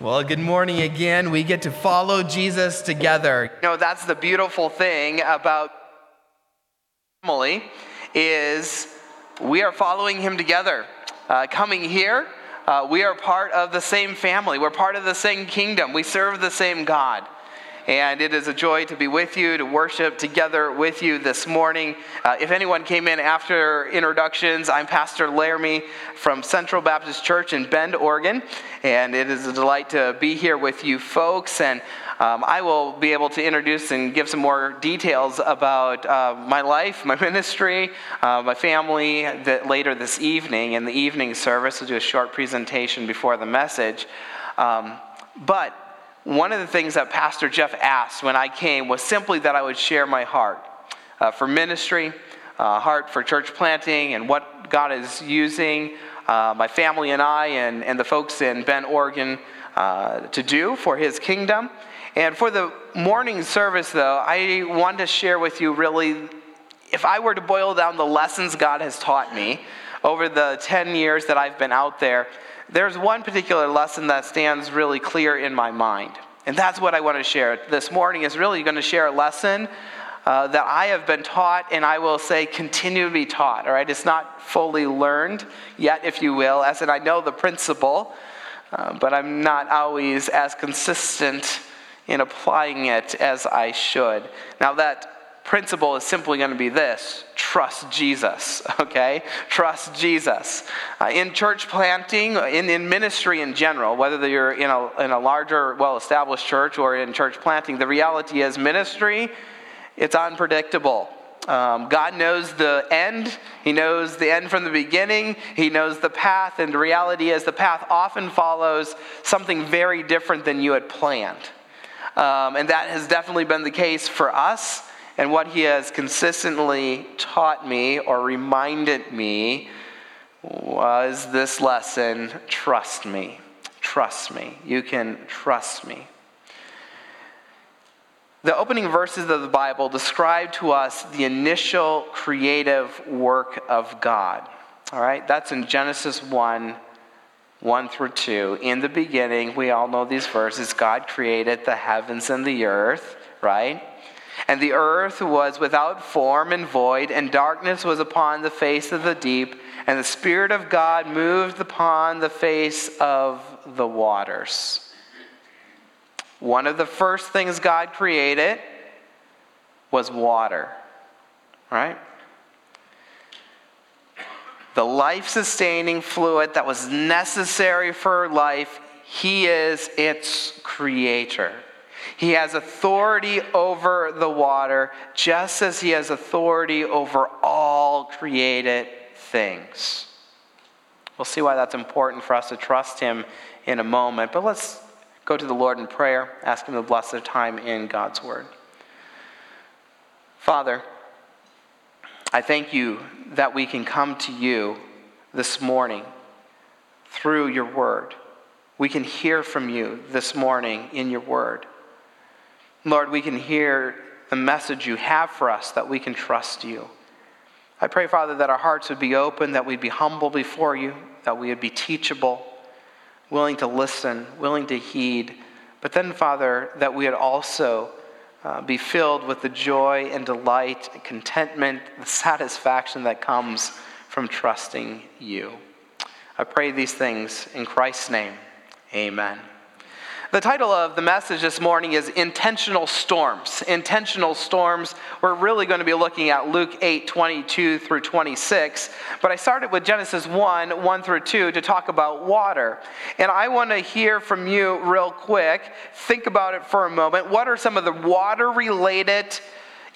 Well, good morning again. We get to follow Jesus together. You know, that's the beautiful thing about family is we are following him together. Uh, coming here, uh, we are part of the same family. We're part of the same kingdom. We serve the same God. And it is a joy to be with you, to worship together with you this morning. Uh, if anyone came in after introductions, I'm Pastor Laramie from Central Baptist Church in Bend, Oregon. And it is a delight to be here with you folks. And um, I will be able to introduce and give some more details about uh, my life, my ministry, uh, my family that later this evening in the evening service. We'll do a short presentation before the message. Um, but one of the things that Pastor Jeff asked when I came was simply that I would share my heart uh, for ministry, uh, heart for church planting, and what God is using uh, my family and I and, and the folks in Bend, Oregon uh, to do for His kingdom. And for the morning service, though, I want to share with you really, if I were to boil down the lessons God has taught me over the 10 years that I've been out there, there's one particular lesson that stands really clear in my mind. And that's what I want to share. This morning is really going to share a lesson uh, that I have been taught, and I will say continue to be taught. All right, it's not fully learned yet, if you will, as in I know the principle, uh, but I'm not always as consistent in applying it as I should. Now, that principle is simply going to be this trust Jesus, okay? Trust Jesus. Uh, in church planting, in, in ministry in general, whether you're in a, in a larger, well established church or in church planting, the reality is ministry, it's unpredictable. Um, God knows the end. He knows the end from the beginning. He knows the path. And the reality is, the path often follows something very different than you had planned. Um, and that has definitely been the case for us. And what he has consistently taught me or reminded me was this lesson trust me. Trust me. You can trust me. The opening verses of the Bible describe to us the initial creative work of God. All right, that's in Genesis 1 1 through 2. In the beginning, we all know these verses God created the heavens and the earth, right? And the earth was without form and void, and darkness was upon the face of the deep, and the Spirit of God moved upon the face of the waters. One of the first things God created was water, right? The life sustaining fluid that was necessary for life, He is its creator. He has authority over the water, just as he has authority over all created things. We'll see why that's important for us to trust him in a moment. But let's go to the Lord in prayer, ask him to bless our time in God's word. Father, I thank you that we can come to you this morning through your word. We can hear from you this morning in your word. Lord, we can hear the message you have for us, that we can trust you. I pray, Father, that our hearts would be open, that we'd be humble before you, that we would be teachable, willing to listen, willing to heed. But then, Father, that we would also uh, be filled with the joy and delight, and contentment, the satisfaction that comes from trusting you. I pray these things in Christ's name. Amen. The title of the message this morning is Intentional Storms. Intentional Storms. We're really going to be looking at Luke 8, 22 through 26. But I started with Genesis 1, 1 through 2 to talk about water. And I want to hear from you real quick. Think about it for a moment. What are some of the water related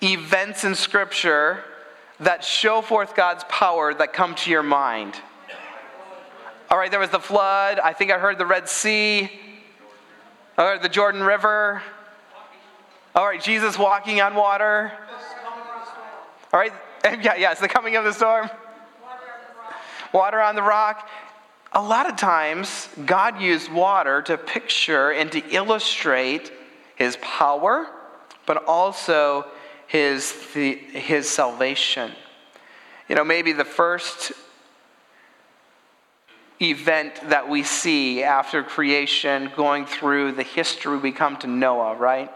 events in Scripture that show forth God's power that come to your mind? All right, there was the flood. I think I heard the Red Sea. Right, the Jordan River. All right, Jesus walking on water. All right, yeah, yeah, it's the coming of the storm. Water on the rock. A lot of times, God used water to picture and to illustrate his power, but also his, his salvation. You know, maybe the first event that we see after creation going through the history we come to Noah, right?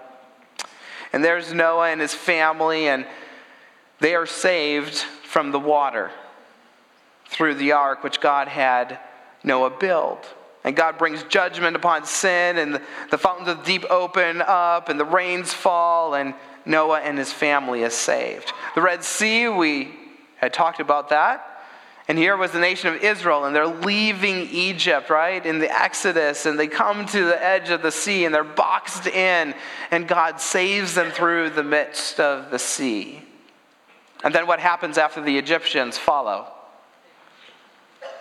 And there's Noah and his family, and they are saved from the water through the ark which God had Noah build. And God brings judgment upon sin, and the, fountains of the deep open up, and the rains fall, and Noah and his family is saved. The Red Sea, we had talked about that. And here was the nation of Israel, and they're leaving Egypt, right, in the Exodus, and they come to the edge of the sea, and they're boxed in, and God saves them through the midst of the sea. And then what happens after the Egyptians follow?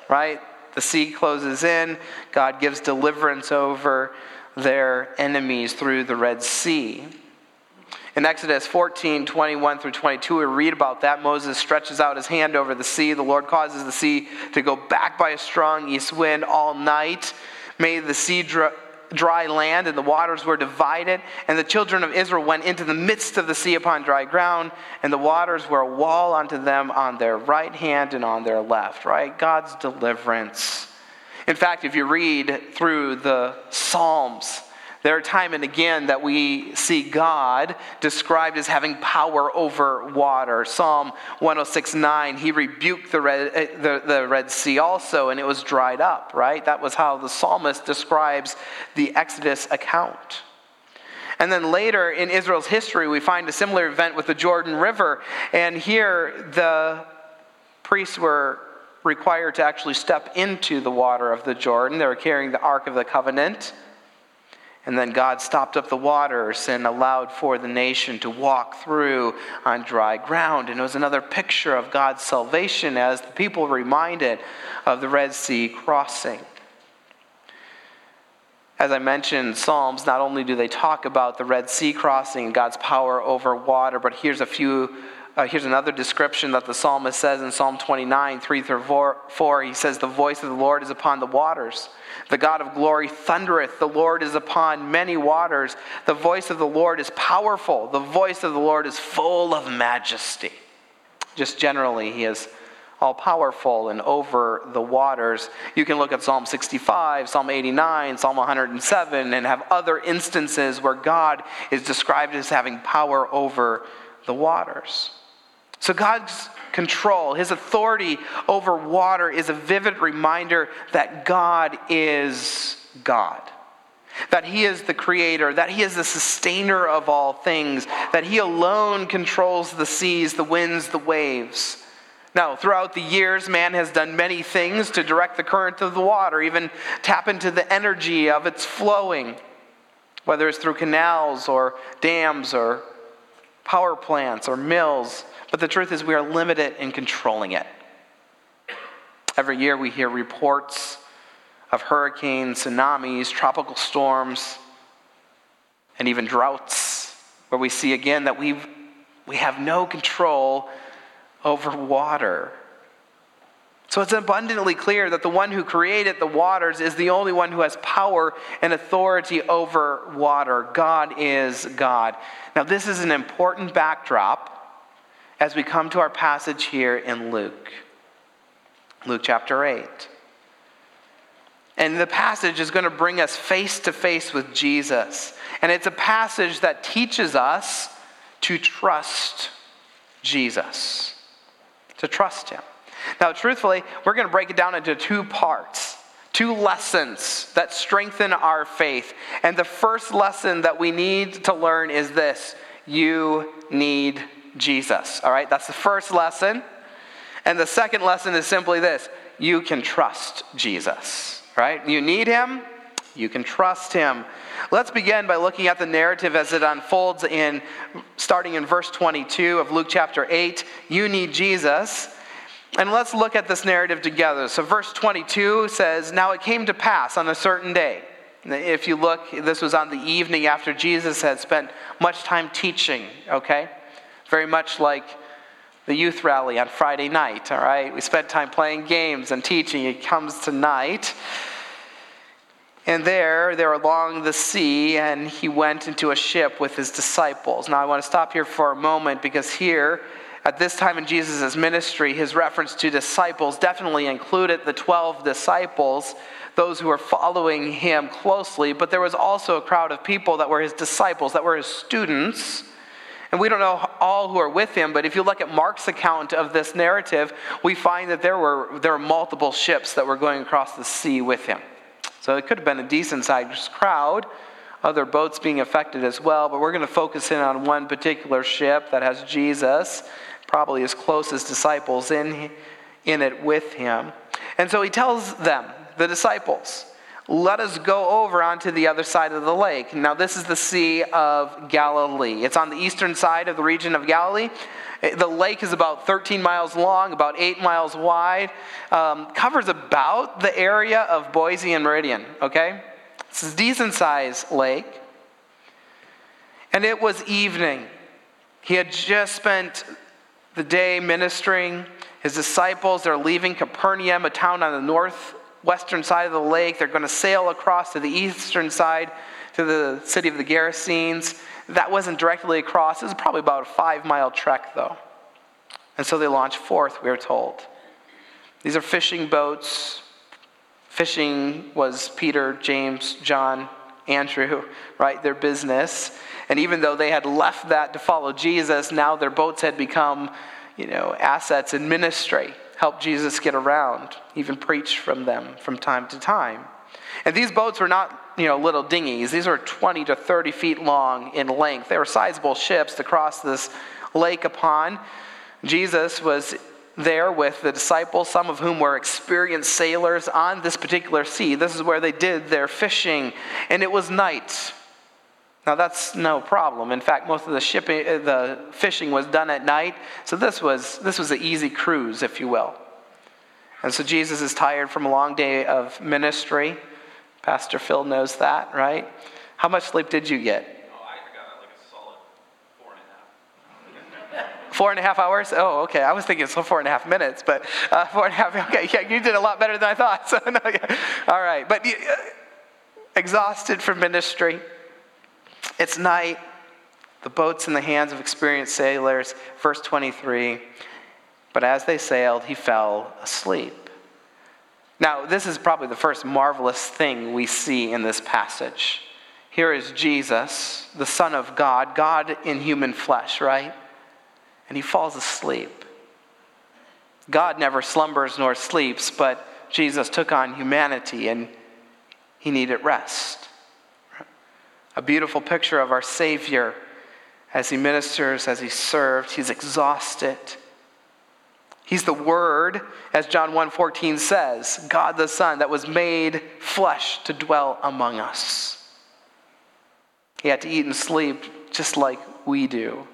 Right? The sea closes in, God gives deliverance over their enemies through the Red Sea. In Exodus 14, 21 through 22, we read about that. Moses stretches out his hand over the sea. The Lord causes the sea to go back by a strong east wind all night, made the sea dry land, and the waters were divided. And the children of Israel went into the midst of the sea upon dry ground, and the waters were a wall unto them on their right hand and on their left, right? God's deliverance. In fact, if you read through the Psalms, there are time and again that we see God described as having power over water. Psalm 106:9, he rebuked the Red, eh, the, the Red Sea also, and it was dried up, right? That was how the psalmist describes the Exodus account. And then later in Israel's history, we find a similar event with the Jordan River. And here, the priests were required to actually step into the water of the Jordan. They were carrying the Ark of the Covenant. And then God stopped up the waters and allowed for the nation to walk through on dry ground. And it was another picture of God's salvation as the people reminded of the Red Sea crossing. As I mentioned, Psalms, not only do they talk about the Red Sea crossing and God's power over water, but here's a few. Uh, here's another description that the psalmist says in Psalm 29, 3 through 4. He says, The voice of the Lord is upon the waters. The God of glory thundereth. The Lord is upon many waters. The voice of the Lord is powerful. The voice of the Lord is full of majesty. Just generally, he is all powerful and over the waters. You can look at Psalm 65, Psalm 89, Psalm 107, and have other instances where God is described as having power over the waters. So God's control, his authority over water is a vivid reminder that God is God. That he is the creator, that he is the sustainer of all things, that he alone controls the seas, the winds, the waves. Now, throughout the years, man has done many things to direct the current of the water, even tap into the energy of its flowing, whether it's through canals or dams or power plants or mills. But the truth is, we are limited in controlling it. Every year we hear reports of hurricanes, tsunamis, tropical storms, and even droughts, where we see again that we we have no control over water. So it's abundantly clear that the one who created the waters is the only one who has power and authority over water. God is God. Now, this is an important backdrop as we come to our passage here in Luke. Luke chapter 8. And the passage is going to bring us face to face with Jesus. And it's a passage that teaches us to trust Jesus, to trust Him. Now, truthfully, we're going to break it down into two parts, two lessons that strengthen our faith. And the first lesson that we need to learn is this you need Jesus. All right, that's the first lesson. And the second lesson is simply this you can trust Jesus, right? You need him, you can trust him. Let's begin by looking at the narrative as it unfolds in starting in verse 22 of Luke chapter 8. You need Jesus. And let's look at this narrative together. So, verse 22 says, Now it came to pass on a certain day. If you look, this was on the evening after Jesus had spent much time teaching, okay? Very much like the youth rally on Friday night, all right? We spent time playing games and teaching. It comes tonight. And there, they're along the sea, and he went into a ship with his disciples. Now, I want to stop here for a moment because here at this time in Jesus' ministry, his reference to disciples definitely included the 12 disciples, those who were following him closely, but there was also a crowd of people that were his disciples, that were his students. And we don't know all who are with him, but if you look at Mark's account of this narrative, we find that there were, there were multiple ships that were going across the sea with him. So it could have been a decent sized crowd, other boats being affected as well, but we're going to focus in on one particular ship that has Jesus probably his closest disciples in, in it with him. And so he tells them, the disciples, let us go over onto the other side of the lake. Now, this is the Sea of Galilee. It's on the eastern side of the region of Galilee. The lake is about 13 miles long, about 8 miles wide, um, covers about the area of Boise and Meridian, okay? It's a decent sized lake. And it was evening. He had just spent the day ministering. His disciples they're leaving Capernaum, a town on the northwestern side of the lake. They're going to sail across to the eastern side to the city of the Gerasenes. That wasn't directly across, it was probably about a five mile trek, though. And so they launch forth, we are told. These are fishing boats. Fishing was Peter, James, John, Andrew, right? Their business. And even though they had left that to follow Jesus, now their boats had become, you know, assets in ministry, help Jesus get around, even preach from them from time to time. And these boats were not, you know, little dinghies. These were 20 to 30 feet long in length. They were sizable ships to cross this lake upon. Jesus was there with the disciples, some of whom were experienced sailors on this particular sea. This is where they did their fishing, and it was night. Now that's no problem. In fact, most of the shipping, uh, the fishing was done at night, so this was this was an easy cruise, if you will. And so Jesus is tired from a long day of ministry. Pastor Phil knows that, right? How much sleep did you get? Oh, I got like a solid four and a half. Four and a half hours? Oh, okay. I was thinking so four and a half minutes, but uh, four and a half. Okay, yeah, you did a lot better than I thought. So, no, yeah. all right. But uh, exhausted from ministry, it's night. The boat's in the hands of experienced sailors. Verse 23 But as they sailed, he fell asleep. Now, this is probably the first marvelous thing we see in this passage. Here is Jesus, the Son of God, God in human flesh, right? And he falls asleep. God never slumbers nor sleeps, but Jesus took on humanity and he needed rest a beautiful picture of our Savior as he ministers, as he served. He's exhausted. He's the Word, as John 1.14 says, God the Son that was made flesh to dwell among us. He had to eat and sleep just like we do.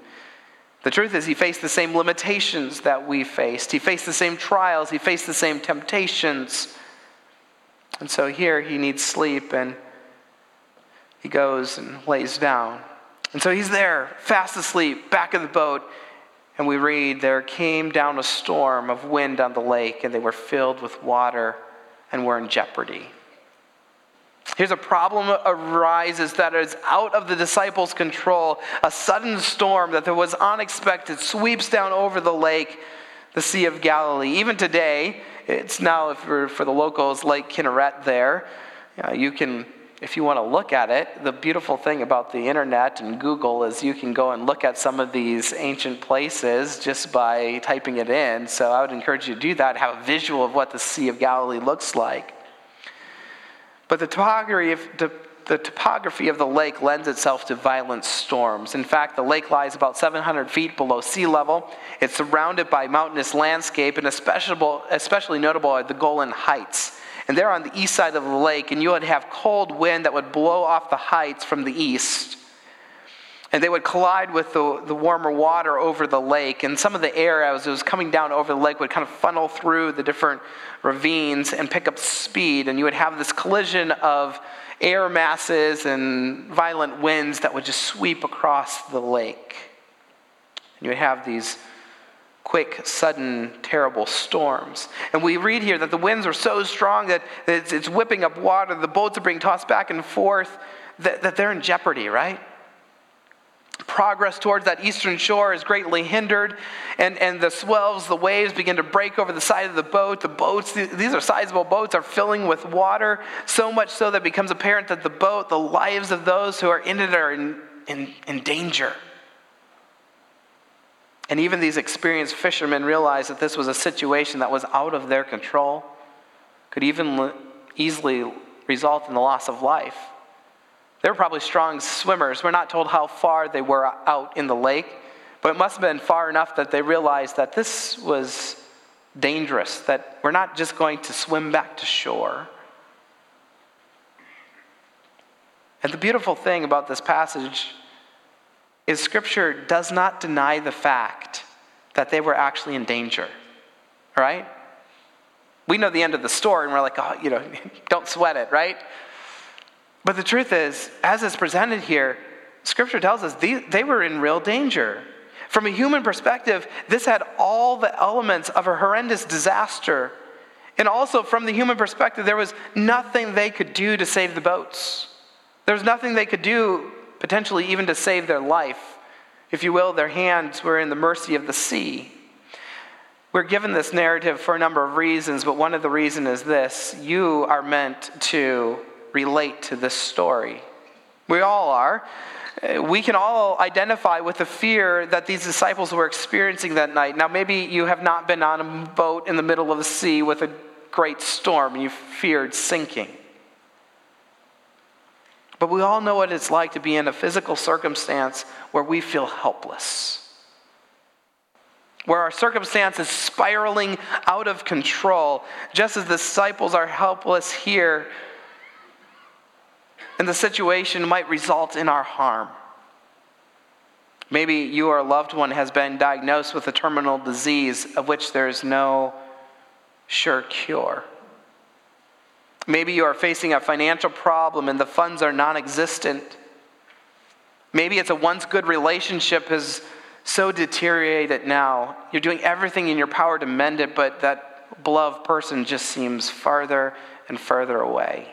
The truth is, he faced the same limitations that we faced. He faced the same trials. He faced the same temptations. And so here he needs sleep and he goes and lays down. And so he's there, fast asleep, back of the boat. And we read, There came down a storm of wind on the lake, and they were filled with water and were in jeopardy. Here's a problem arises that is out of the disciples' control. A sudden storm that was unexpected sweeps down over the lake, the Sea of Galilee. Even today, it's now for, for the locals Lake Kinneret there. Uh, you can if you want to look at it, the beautiful thing about the internet and Google is you can go and look at some of these ancient places just by typing it in. So I would encourage you to do that, have a visual of what the Sea of Galilee looks like. But the topography of, the, the topography of the lake lends itself to violent storms. In fact, the lake lies about 700 feet below sea level. It's surrounded by mountainous landscape, and especially, especially notable are the Golan Heights and they're on the east side of the lake, and you would have cold wind that would blow off the heights from the east. And they would collide with the, the warmer water over the lake, and some of the air as it was coming down over the lake would kind of funnel through the different ravines and pick up speed, and you would have this collision of air masses and violent winds that would just sweep across the lake. And you would have these quick, sudden, terrible storms. And we read here that the winds are so strong that it's, it's whipping up water, the boats are being tossed back and forth, that, that they're in jeopardy, right? progress towards that eastern shore is greatly hindered, and, and the swells, the waves begin to break over the side of the boat. The boats, these are sizable boats, are filling with water, so much so that it becomes apparent that the boat, the lives of those who are in it, are in, in, in danger. And even these experienced fishermen realized that this was a situation that was out of their control, could even easily result in the loss of life. They were probably strong swimmers. We're not told how far they were out in the lake, but it must have been far enough that they realized that this was dangerous, that we're not just going to swim back to shore. And the beautiful thing about this passage is Scripture does not deny the fact that they were actually in danger, right? We know the end of the story and we're like, oh, you know, don't sweat it, right? But the truth is, as it's presented here, Scripture tells us they, they were in real danger. From a human perspective, this had all the elements of a horrendous disaster. And also, from the human perspective, there was nothing they could do to save the boats. There was nothing they could do, potentially, even to save their life. If you will, their hands were in the mercy of the sea. We're given this narrative for a number of reasons, but one of the reasons is this you are meant to relate to this story. We all are. Uh, we can all identify with the fear that these disciples were experiencing that night. Now, maybe you have not been on a boat in the middle of the sea with a great storm and you feared sinking. But we all know what it's like to be in a physical circumstance where we feel helpless where our circumstance is spiraling out of control, just as the disciples are helpless here, and the situation might result in our harm. Maybe you or a loved one has been diagnosed with a terminal disease of which there is no sure cure. Maybe you are facing a financial problem and the funds are non existent. Maybe it's a once good relationship has so deteriorated now. You're doing everything in your power to mend it, but that beloved person just seems farther and further away.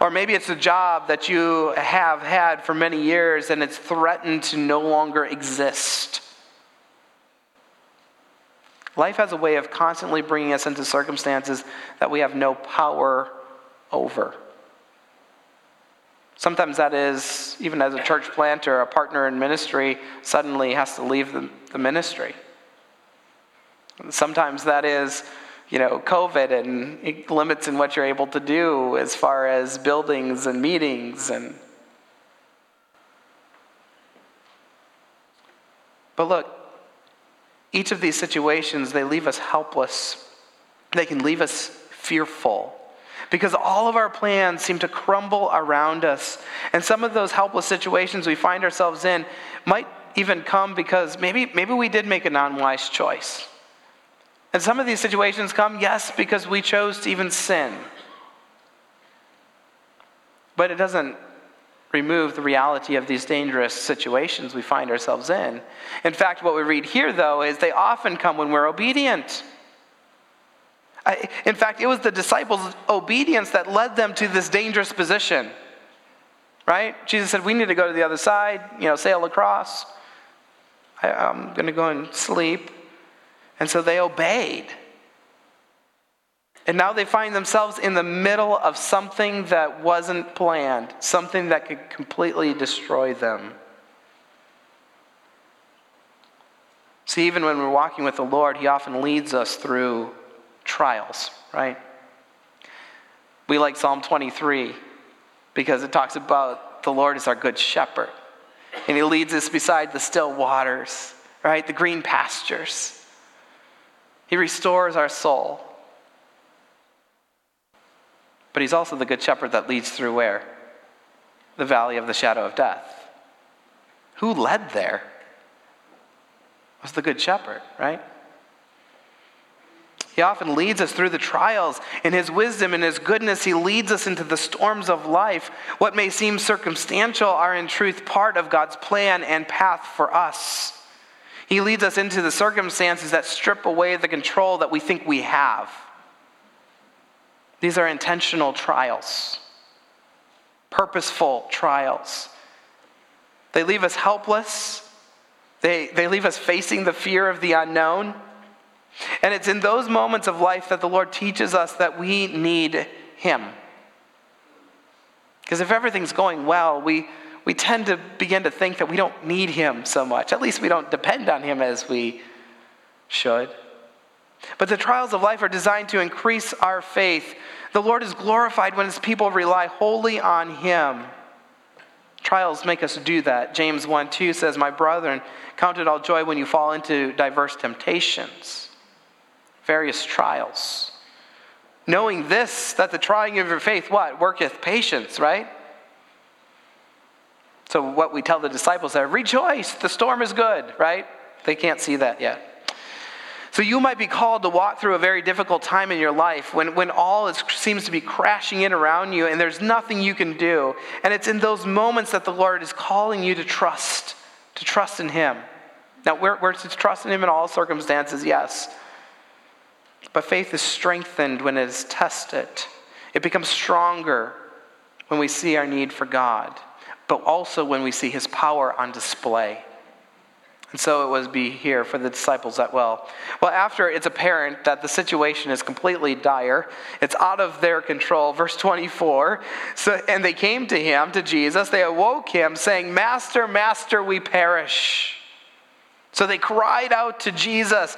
Or maybe it's a job that you have had for many years and it's threatened to no longer exist. Life has a way of constantly bringing us into circumstances that we have no power over. Sometimes that is, even as a church planter, a partner in ministry suddenly has to leave the, the ministry. Sometimes that is, you know, COVID and limits in what you're able to do as far as buildings and meetings and. But look, each of these situations, they leave us helpless. They can leave us fearful because all of our plans seem to crumble around us. And some of those helpless situations we find ourselves in might even come because maybe, maybe we did make a non wise choice. And some of these situations come, yes, because we chose to even sin. But it doesn't remove the reality of these dangerous situations we find ourselves in. In fact, what we read here, though, is they often come when we're obedient. I, in fact, it was the disciples' obedience that led them to this dangerous position. Right? Jesus said, We need to go to the other side, you know, sail across. I, I'm going to go and sleep. And so they obeyed. And now they find themselves in the middle of something that wasn't planned, something that could completely destroy them. See, even when we're walking with the Lord, He often leads us through trials, right? We like Psalm 23 because it talks about the Lord is our good shepherd. And he leads us beside the still waters, right? The green pastures. He restores our soul. But he's also the good shepherd that leads through where? The valley of the shadow of death. Who led there? It was the good shepherd, right? He often leads us through the trials. In His wisdom and His goodness, He leads us into the storms of life. What may seem circumstantial are in truth part of God's plan and path for us. He leads us into the circumstances that strip away the control that we think we have. These are intentional trials, purposeful trials. they leave us helpless, they, they leave us facing the fear of the unknown. And it's in those moments of life that the Lord teaches us that we need Him. Because if everything's going well, we, we tend to begin to think that we don't need Him so much. At least we don't depend on Him as we should. But the trials of life are designed to increase our faith. The Lord is glorified when His people rely wholly on Him. Trials make us do that. James 1 2 says, My brethren, count it all joy when you fall into diverse temptations, various trials. Knowing this, that the trying of your faith, what? Worketh patience, right? So, what we tell the disciples there, rejoice, the storm is good, right? They can't see that yet. So you might be called to walk through a very difficult time in your life when, when all is, seems to be crashing in around you and there's nothing you can do. And it's in those moments that the Lord is calling you to trust, to trust in Him. Now, we're, we're to trust in Him in all circumstances, yes. But faith is strengthened when it is tested. It becomes stronger when we see our need for God, but also when we see His power on display. And so it was be here for the disciples that well. Well, after it's apparent that the situation is completely dire, it's out of their control. Verse 24. So, and they came to him, to Jesus. They awoke him, saying, Master, Master, we perish. So they cried out to Jesus.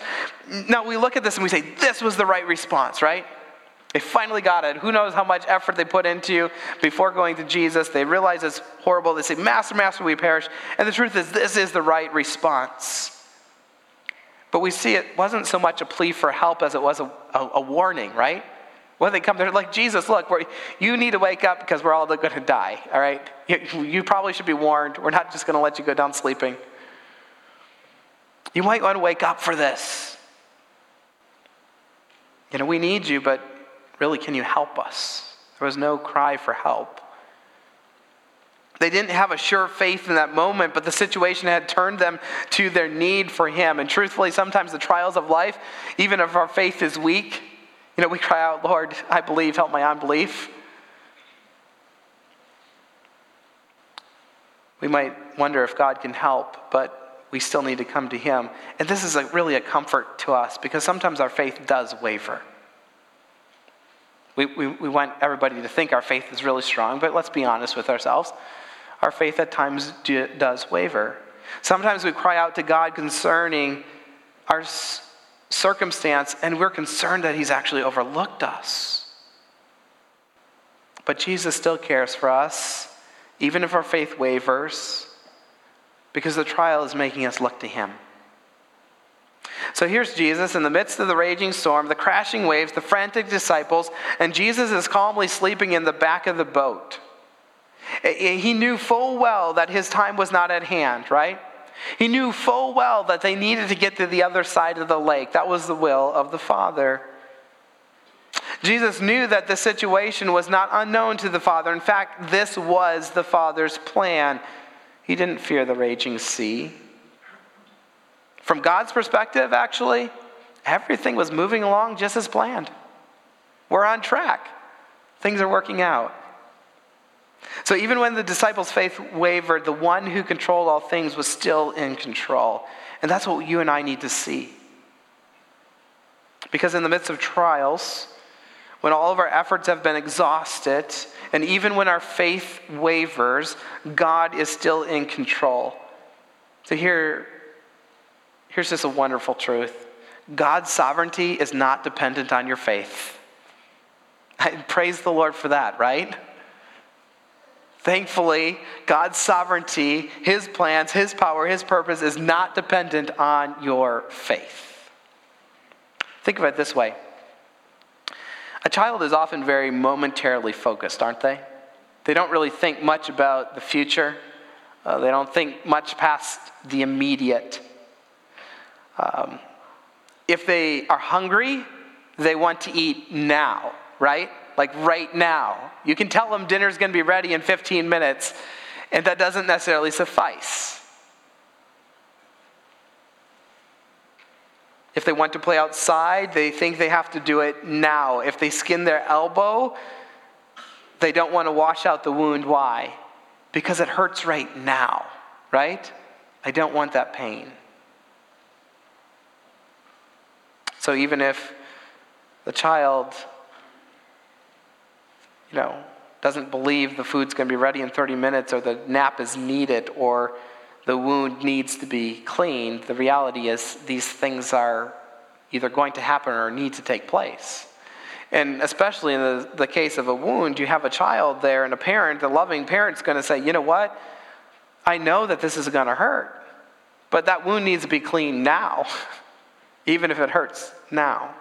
Now we look at this and we say, this was the right response, right? They finally got it. Who knows how much effort they put into before going to Jesus? They realize it's horrible. They say, Master, Master, we perish. And the truth is, this is the right response. But we see it wasn't so much a plea for help as it was a, a, a warning, right? When they come, they're like, Jesus, look, you need to wake up because we're all going to die, all right? You, you probably should be warned. We're not just going to let you go down sleeping. You might want to wake up for this. You know, we need you, but Really, can you help us? There was no cry for help. They didn't have a sure faith in that moment, but the situation had turned them to their need for Him. And truthfully, sometimes the trials of life, even if our faith is weak, you know, we cry out, Lord, I believe, help my unbelief. We might wonder if God can help, but we still need to come to Him. And this is a, really a comfort to us because sometimes our faith does waver. We, we, we want everybody to think our faith is really strong, but let's be honest with ourselves. Our faith at times do, does waver. Sometimes we cry out to God concerning our circumstance, and we're concerned that He's actually overlooked us. But Jesus still cares for us, even if our faith wavers, because the trial is making us look to Him. So here's Jesus in the midst of the raging storm, the crashing waves, the frantic disciples, and Jesus is calmly sleeping in the back of the boat. He knew full well that his time was not at hand, right? He knew full well that they needed to get to the other side of the lake. That was the will of the Father. Jesus knew that the situation was not unknown to the Father. In fact, this was the Father's plan. He didn't fear the raging sea. From God's perspective, actually, everything was moving along just as planned. We're on track, things are working out. So even when the disciples' faith wavered, the one who controlled all things was still in control. And that's what you and I need to see. Because in the midst of trials, when all of our efforts have been exhausted, and even when our faith wavers, God is still in control. So here Here's just a wonderful truth God's sovereignty is not dependent on your faith. I Praise the Lord for that, right? Thankfully, God's sovereignty, His plans, His power, His purpose is not dependent on your faith. Think of it this way a child is often very momentarily focused, aren't they? They don't really think much about the future, uh, they don't think much past the immediate. Um, if they are hungry, they want to eat now, right? Like right now. You can tell them dinner's going to be ready in 15 minutes, and that doesn't necessarily suffice. If they want to play outside, they think they have to do it now. If they skin their elbow, they don't want to wash out the wound. Why? Because it hurts right now. right? I don't want that pain. So even if the child, you know, doesn't believe the food's going to be ready in 30 minutes or the nap is needed or the wound needs to be cleaned, the reality is these things are either going to happen or need to take place. And especially in the, the case of a wound, you have a child there and a parent, the loving parent's going to say, you know what? I know that this is going to hurt, but that wound needs to be cleaned now, even if it hurts now.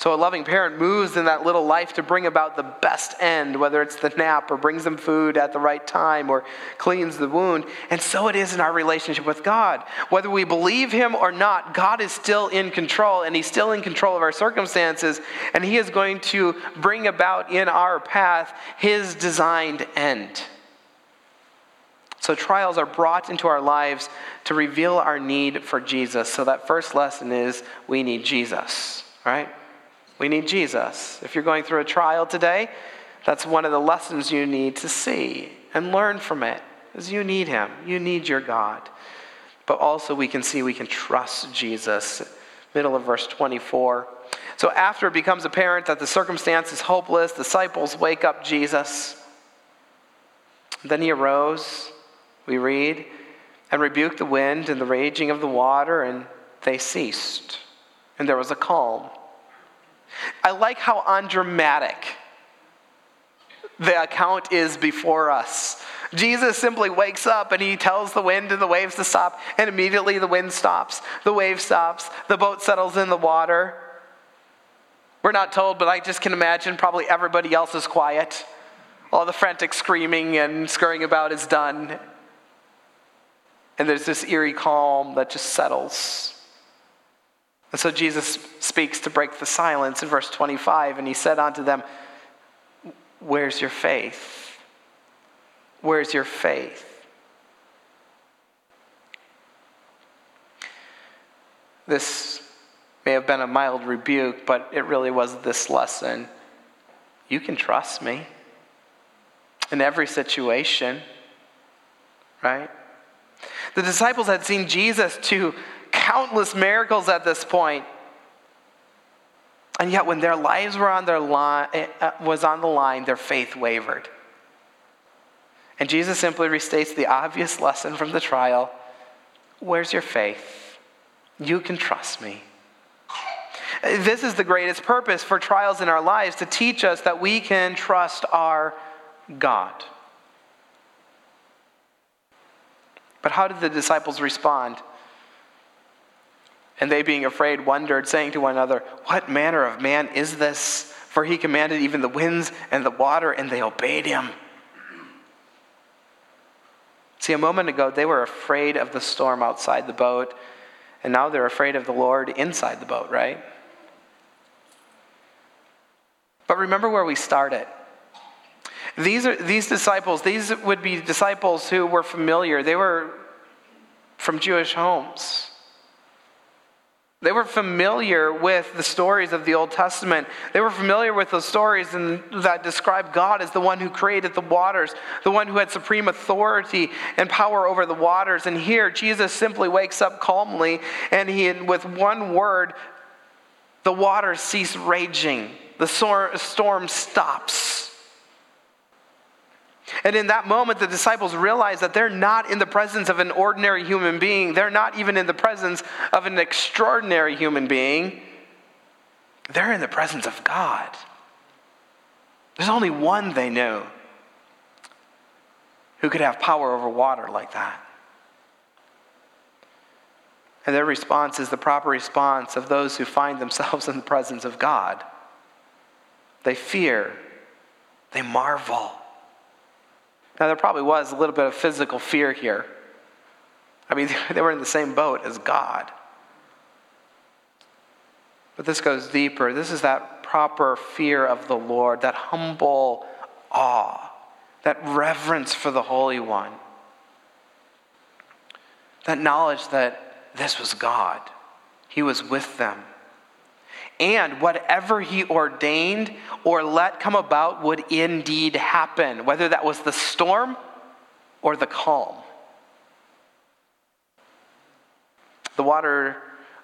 So a loving parent moves in that little life to bring about the best end, whether it's the nap or brings them food at the right time or cleans the wound. And so it is in our relationship with God. Whether we believe Him or not, God is still in control and He's still in control of our circumstances. And He is going to bring about in our path His designed end. So trials are brought into our lives to reveal our need for Jesus. So that first lesson is we need Jesus, right? We need Jesus. If you're going through a trial today, that's one of the lessons you need to see and learn from it. Is you need him. You need your God. But also we can see we can trust Jesus. Middle of verse 24. So after it becomes apparent that the circumstance is hopeless, disciples wake up Jesus. Then he arose, we read, and rebuked the wind and the raging of the water, and they ceased. And there was a calm. I like how undramatic the account is before us. Jesus simply wakes up and he tells the wind and the waves to stop, and immediately the wind stops, the wave stops, the boat settles in the water. We're not told, but I just can imagine probably everybody else is quiet. All the frantic screaming and scurrying about is done. And there's this eerie calm that just settles. And so Jesus speaks to break the silence in verse 25, and he said unto them, Where's your faith? Where's your faith? This may have been a mild rebuke, but it really was this lesson. You can trust me in every situation, right? The disciples had seen Jesus do countless miracles at this point. And yet, when their lives were on their line, eh, uh, was on the line, their faith wavered. And Jesus simply restates the obvious lesson from the trial Where's your faith? You can trust me. This is the greatest purpose for trials in our lives to teach us that we can trust our God. But how did the disciples respond? And they, being afraid, wondered, saying to one another, What manner of man is this? For he commanded even the winds and the water, and they obeyed him. See, a moment ago, they were afraid of the storm outside the boat, and now they're afraid of the Lord inside the boat, right? But remember where we started. These, are, these disciples, these would be disciples who were familiar. They were from Jewish homes. They were familiar with the stories of the Old Testament. They were familiar with the stories in, that describe God as the one who created the waters, the one who had supreme authority and power over the waters. And here, Jesus simply wakes up calmly, and he, with one word, the waters cease raging. The storm stops. And in that moment, the disciples realize that they're not in the presence of an ordinary human being. They're not even in the presence of an extraordinary human being. They're in the presence of God. There's only one they knew who could have power over water like that. And their response is the proper response of those who find themselves in the presence of God. They fear, they marvel. Now, there probably was a little bit of physical fear here. I mean, they were in the same boat as God. But this goes deeper. This is that proper fear of the Lord, that humble awe, that reverence for the Holy One, that knowledge that this was God. He was with them and whatever he ordained or let come about would indeed happen, whether that was the storm or the calm. The water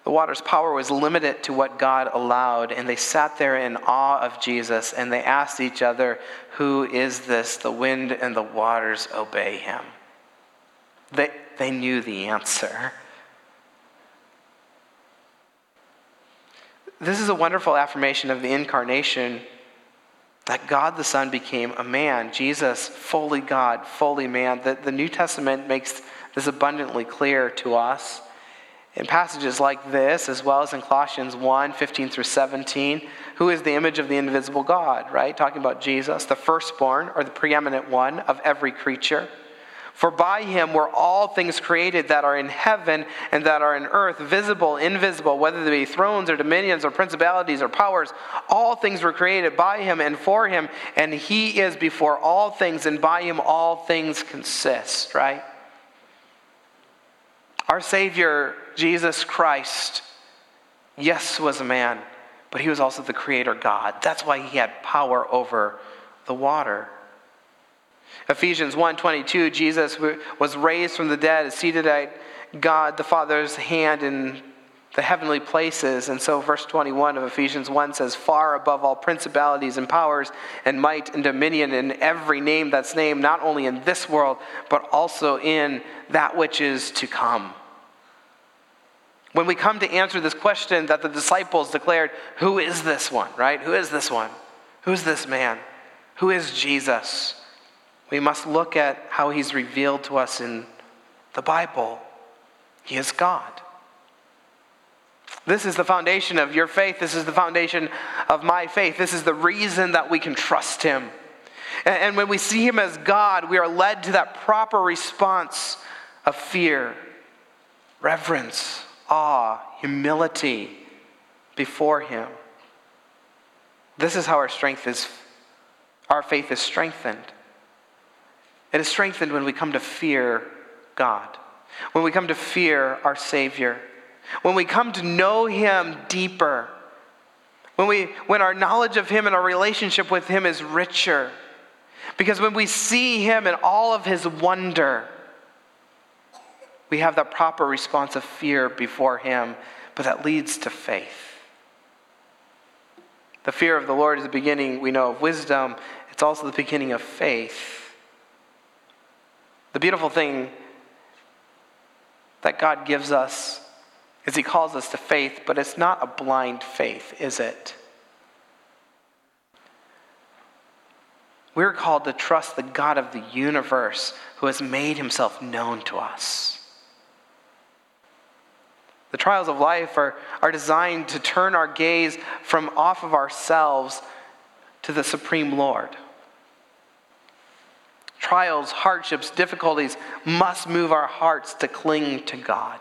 the water's power was limited to what God allowed, and they sat there in awe of Jesus and they asked each other, Who is this? The wind and the waters obey him. They, they knew the answer. This is a wonderful affirmation of the incarnation that God the Son became a man. Jesus, fully God, fully man. The, the New Testament makes this abundantly clear to us. In passages like this, as well as in Colossians 1 15 through 17, who is the image of the invisible God, right? Talking about Jesus, the firstborn or the preeminent one of every creature. For by him were all things created that are in heaven and that are in earth, visible, invisible, whether they be thrones or dominions or principalities or powers. All things were created by him and for him, and he is before all things, and by him all things consist, right? Our Savior, Jesus Christ, yes, was a man, but he was also the Creator God. That's why he had power over the water. Ephesians 1:22 Jesus was raised from the dead, seated at God the Father's hand in the heavenly places. And so verse 21 of Ephesians 1 says far above all principalities and powers and might and dominion and every name that's named not only in this world but also in that which is to come. When we come to answer this question that the disciples declared, Who is this one, right? Who is this one? Who's this man? Who is Jesus? We must look at how he's revealed to us in the Bible. He is God. This is the foundation of your faith. This is the foundation of my faith. This is the reason that we can trust him. And when we see him as God, we are led to that proper response of fear, reverence, awe, humility before him. This is how our strength is our faith is strengthened. It is strengthened when we come to fear God. When we come to fear our Savior. When we come to know him deeper. When we when our knowledge of him and our relationship with him is richer. Because when we see him in all of his wonder, we have that proper response of fear before Him, but that leads to faith. The fear of the Lord is the beginning, we know, of wisdom. It's also the beginning of faith. The beautiful thing that God gives us is He calls us to faith, but it's not a blind faith, is it? We're called to trust the God of the universe who has made Himself known to us. The trials of life are, are designed to turn our gaze from off of ourselves to the Supreme Lord. Trials, hardships, difficulties must move our hearts to cling to God.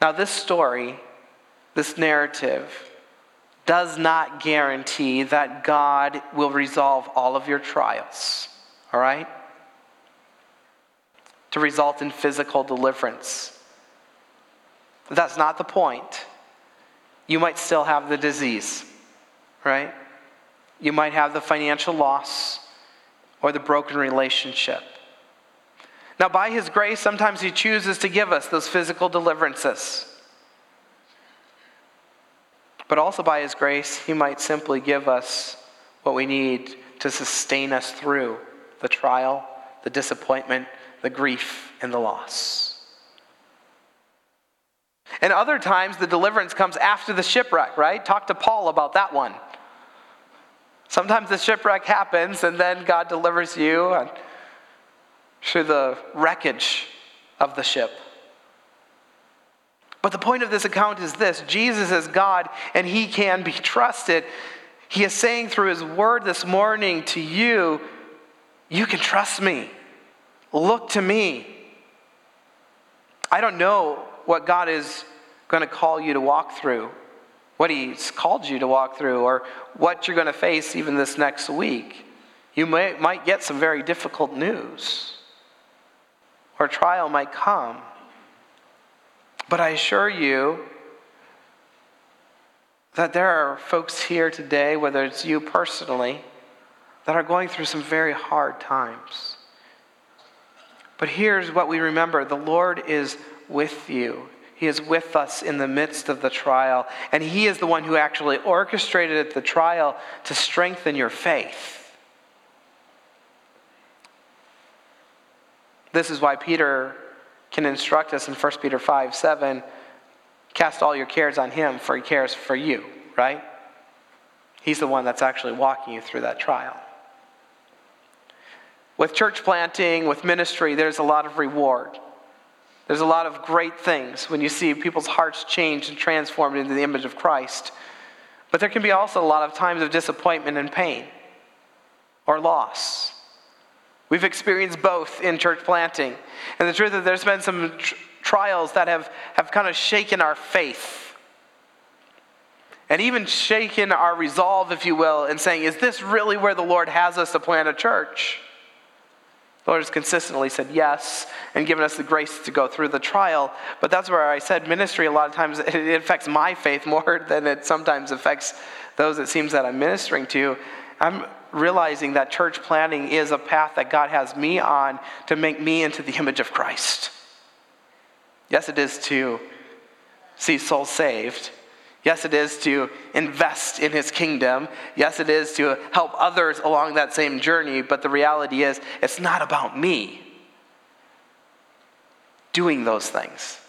Now, this story, this narrative, does not guarantee that God will resolve all of your trials. All right? to result in physical deliverance. That's not the point. You might still have the disease, right? You might have the financial loss or the broken relationship. Now, by His grace, sometimes He chooses to give us those physical deliverances. But also by His grace, He might simply give us what we need to sustain us through the trial, the disappointment, the grief and the loss. And other times, the deliverance comes after the shipwreck, right? Talk to Paul about that one. Sometimes the shipwreck happens, and then God delivers you through the wreckage of the ship. But the point of this account is this Jesus is God, and he can be trusted. He is saying through his word this morning to you, You can trust me. Look to me. I don't know what God is going to call you to walk through, what He's called you to walk through, or what you're going to face even this next week. You may, might get some very difficult news, or trial might come. But I assure you that there are folks here today, whether it's you personally, that are going through some very hard times. But here's what we remember the Lord is with you. He is with us in the midst of the trial, and He is the one who actually orchestrated the trial to strengthen your faith. This is why Peter can instruct us in 1 Peter 5 7 cast all your cares on Him, for He cares for you, right? He's the one that's actually walking you through that trial. With church planting, with ministry, there's a lot of reward. There's a lot of great things when you see people's hearts changed and transformed into the image of Christ. But there can be also a lot of times of disappointment and pain or loss. We've experienced both in church planting. And the truth is, there's been some tr- trials that have, have kind of shaken our faith. And even shaken our resolve, if you will, in saying, is this really where the Lord has us to plant a church? The Lord has consistently said yes and given us the grace to go through the trial. But that's where I said ministry, a lot of times it affects my faith more than it sometimes affects those it seems that I'm ministering to. I'm realizing that church planting is a path that God has me on to make me into the image of Christ. Yes, it is to see souls saved. Yes, it is to invest in his kingdom. Yes, it is to help others along that same journey. But the reality is, it's not about me doing those things.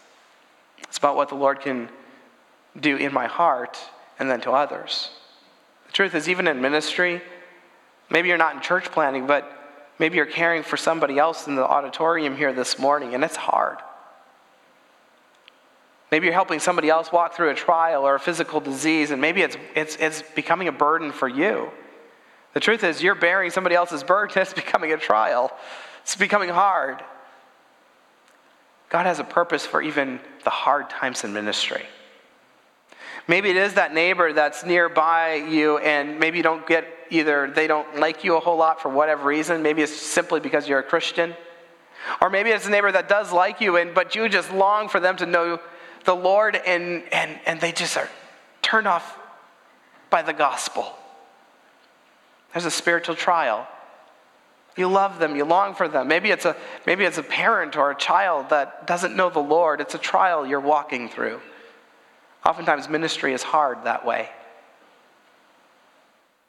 It's about what the Lord can do in my heart and then to others. The truth is, even in ministry, maybe you're not in church planting, but maybe you're caring for somebody else in the auditorium here this morning, and it's hard. Maybe you're helping somebody else walk through a trial or a physical disease, and maybe it's, it's, it's becoming a burden for you. The truth is, you're bearing somebody else's burden, it's becoming a trial. It's becoming hard. God has a purpose for even the hard times in ministry. Maybe it is that neighbor that's nearby you, and maybe you don't get either, they don't like you a whole lot for whatever reason. Maybe it's simply because you're a Christian. Or maybe it's a neighbor that does like you, and, but you just long for them to know the Lord and, and, and they just are turned off by the gospel. There's a spiritual trial. You love them, you long for them. Maybe it's a maybe it's a parent or a child that doesn't know the Lord. It's a trial you're walking through. Oftentimes ministry is hard that way.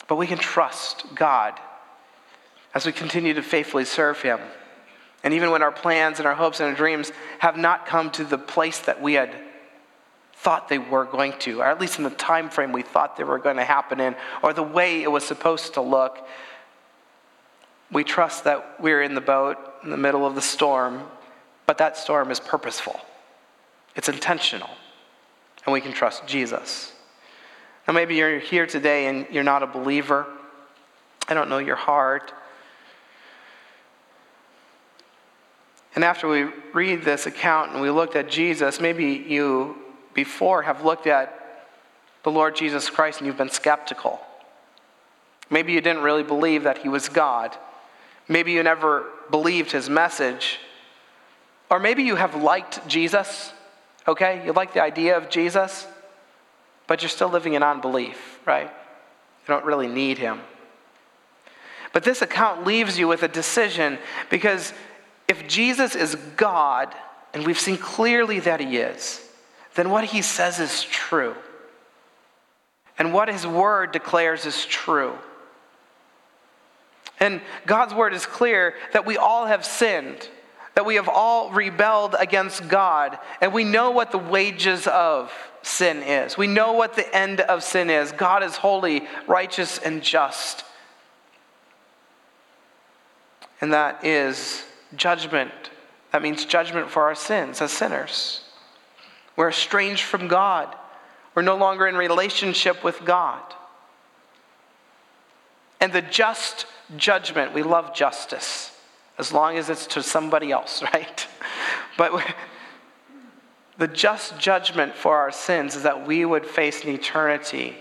But we can trust God as we continue to faithfully serve him. And even when our plans and our hopes and our dreams have not come to the place that we had thought they were going to, or at least in the time frame we thought they were going to happen in, or the way it was supposed to look, we trust that we're in the boat in the middle of the storm, but that storm is purposeful. It's intentional. And we can trust Jesus. Now, maybe you're here today and you're not a believer. I don't know your heart. And after we read this account and we looked at Jesus, maybe you before have looked at the Lord Jesus Christ and you've been skeptical. Maybe you didn't really believe that he was God. Maybe you never believed his message. Or maybe you have liked Jesus, okay? You like the idea of Jesus, but you're still living in unbelief, right? You don't really need him. But this account leaves you with a decision because if Jesus is God, and we've seen clearly that he is, then what he says is true. And what his word declares is true. And God's word is clear that we all have sinned, that we have all rebelled against God, and we know what the wages of sin is. We know what the end of sin is. God is holy, righteous, and just. And that is judgment. That means judgment for our sins as sinners. We're estranged from God. We're no longer in relationship with God. And the just judgment, we love justice as long as it's to somebody else, right? But the just judgment for our sins is that we would face an eternity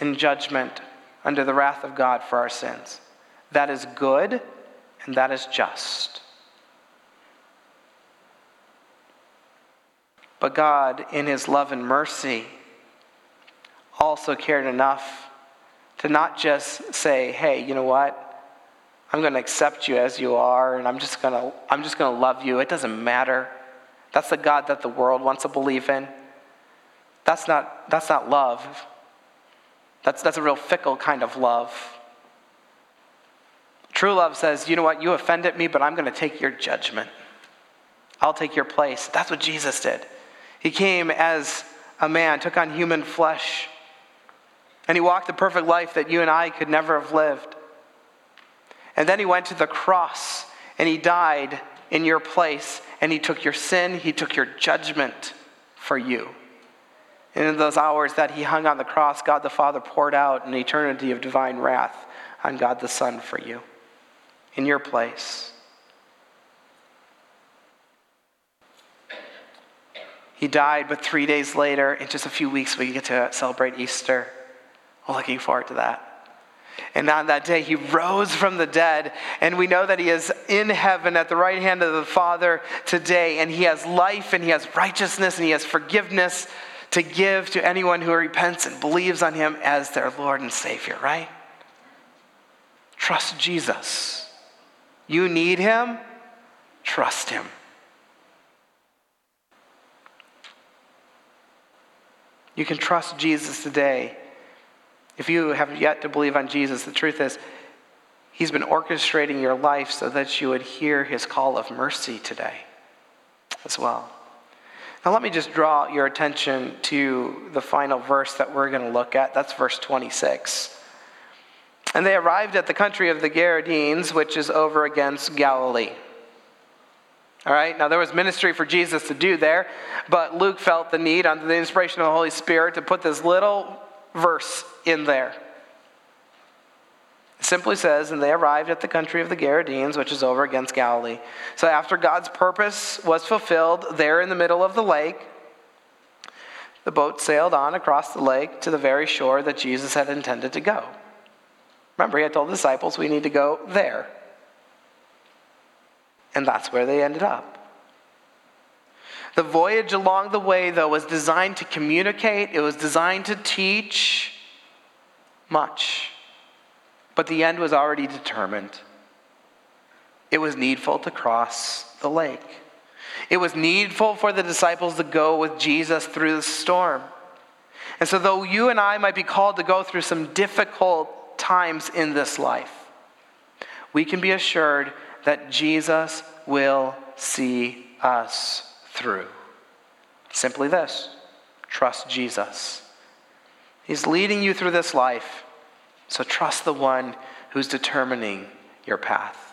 in judgment under the wrath of God for our sins. That is good and that is just. But God, in His love and mercy, also cared enough to not just say, hey, you know what? I'm going to accept you as you are, and I'm just going to, I'm just going to love you. It doesn't matter. That's the God that the world wants to believe in. That's not, that's not love. That's, that's a real fickle kind of love. True love says, you know what, you offended me, but I'm going to take your judgment. I'll take your place. That's what Jesus did. He came as a man, took on human flesh, and he walked the perfect life that you and I could never have lived. And then he went to the cross and he died in your place, and he took your sin, he took your judgment for you. And in those hours that he hung on the cross, God the Father poured out an eternity of divine wrath on God the Son for you in your place. He died, but three days later, in just a few weeks, we get to celebrate Easter. We're looking forward to that. And on that day, he rose from the dead. And we know that he is in heaven at the right hand of the Father today. And he has life and he has righteousness and he has forgiveness to give to anyone who repents and believes on him as their Lord and Savior, right? Trust Jesus. You need him, trust him. You can trust Jesus today. If you have yet to believe on Jesus, the truth is, He's been orchestrating your life so that you would hear His call of mercy today as well. Now, let me just draw your attention to the final verse that we're going to look at. That's verse 26. And they arrived at the country of the Gerasenes, which is over against Galilee. All right, now there was ministry for Jesus to do there, but Luke felt the need, under the inspiration of the Holy Spirit, to put this little verse in there. It simply says, and they arrived at the country of the Gerasenes, which is over against Galilee. So after God's purpose was fulfilled there in the middle of the lake, the boat sailed on across the lake to the very shore that Jesus had intended to go. Remember, he had told the disciples, we need to go there. And that's where they ended up. The voyage along the way, though, was designed to communicate, it was designed to teach much. But the end was already determined. It was needful to cross the lake. It was needful for the disciples to go with Jesus through the storm. And so, though you and I might be called to go through some difficult times in this life, we can be assured that Jesus will see us through. Simply this trust Jesus. He's leading you through this life, so trust the one who's determining your path.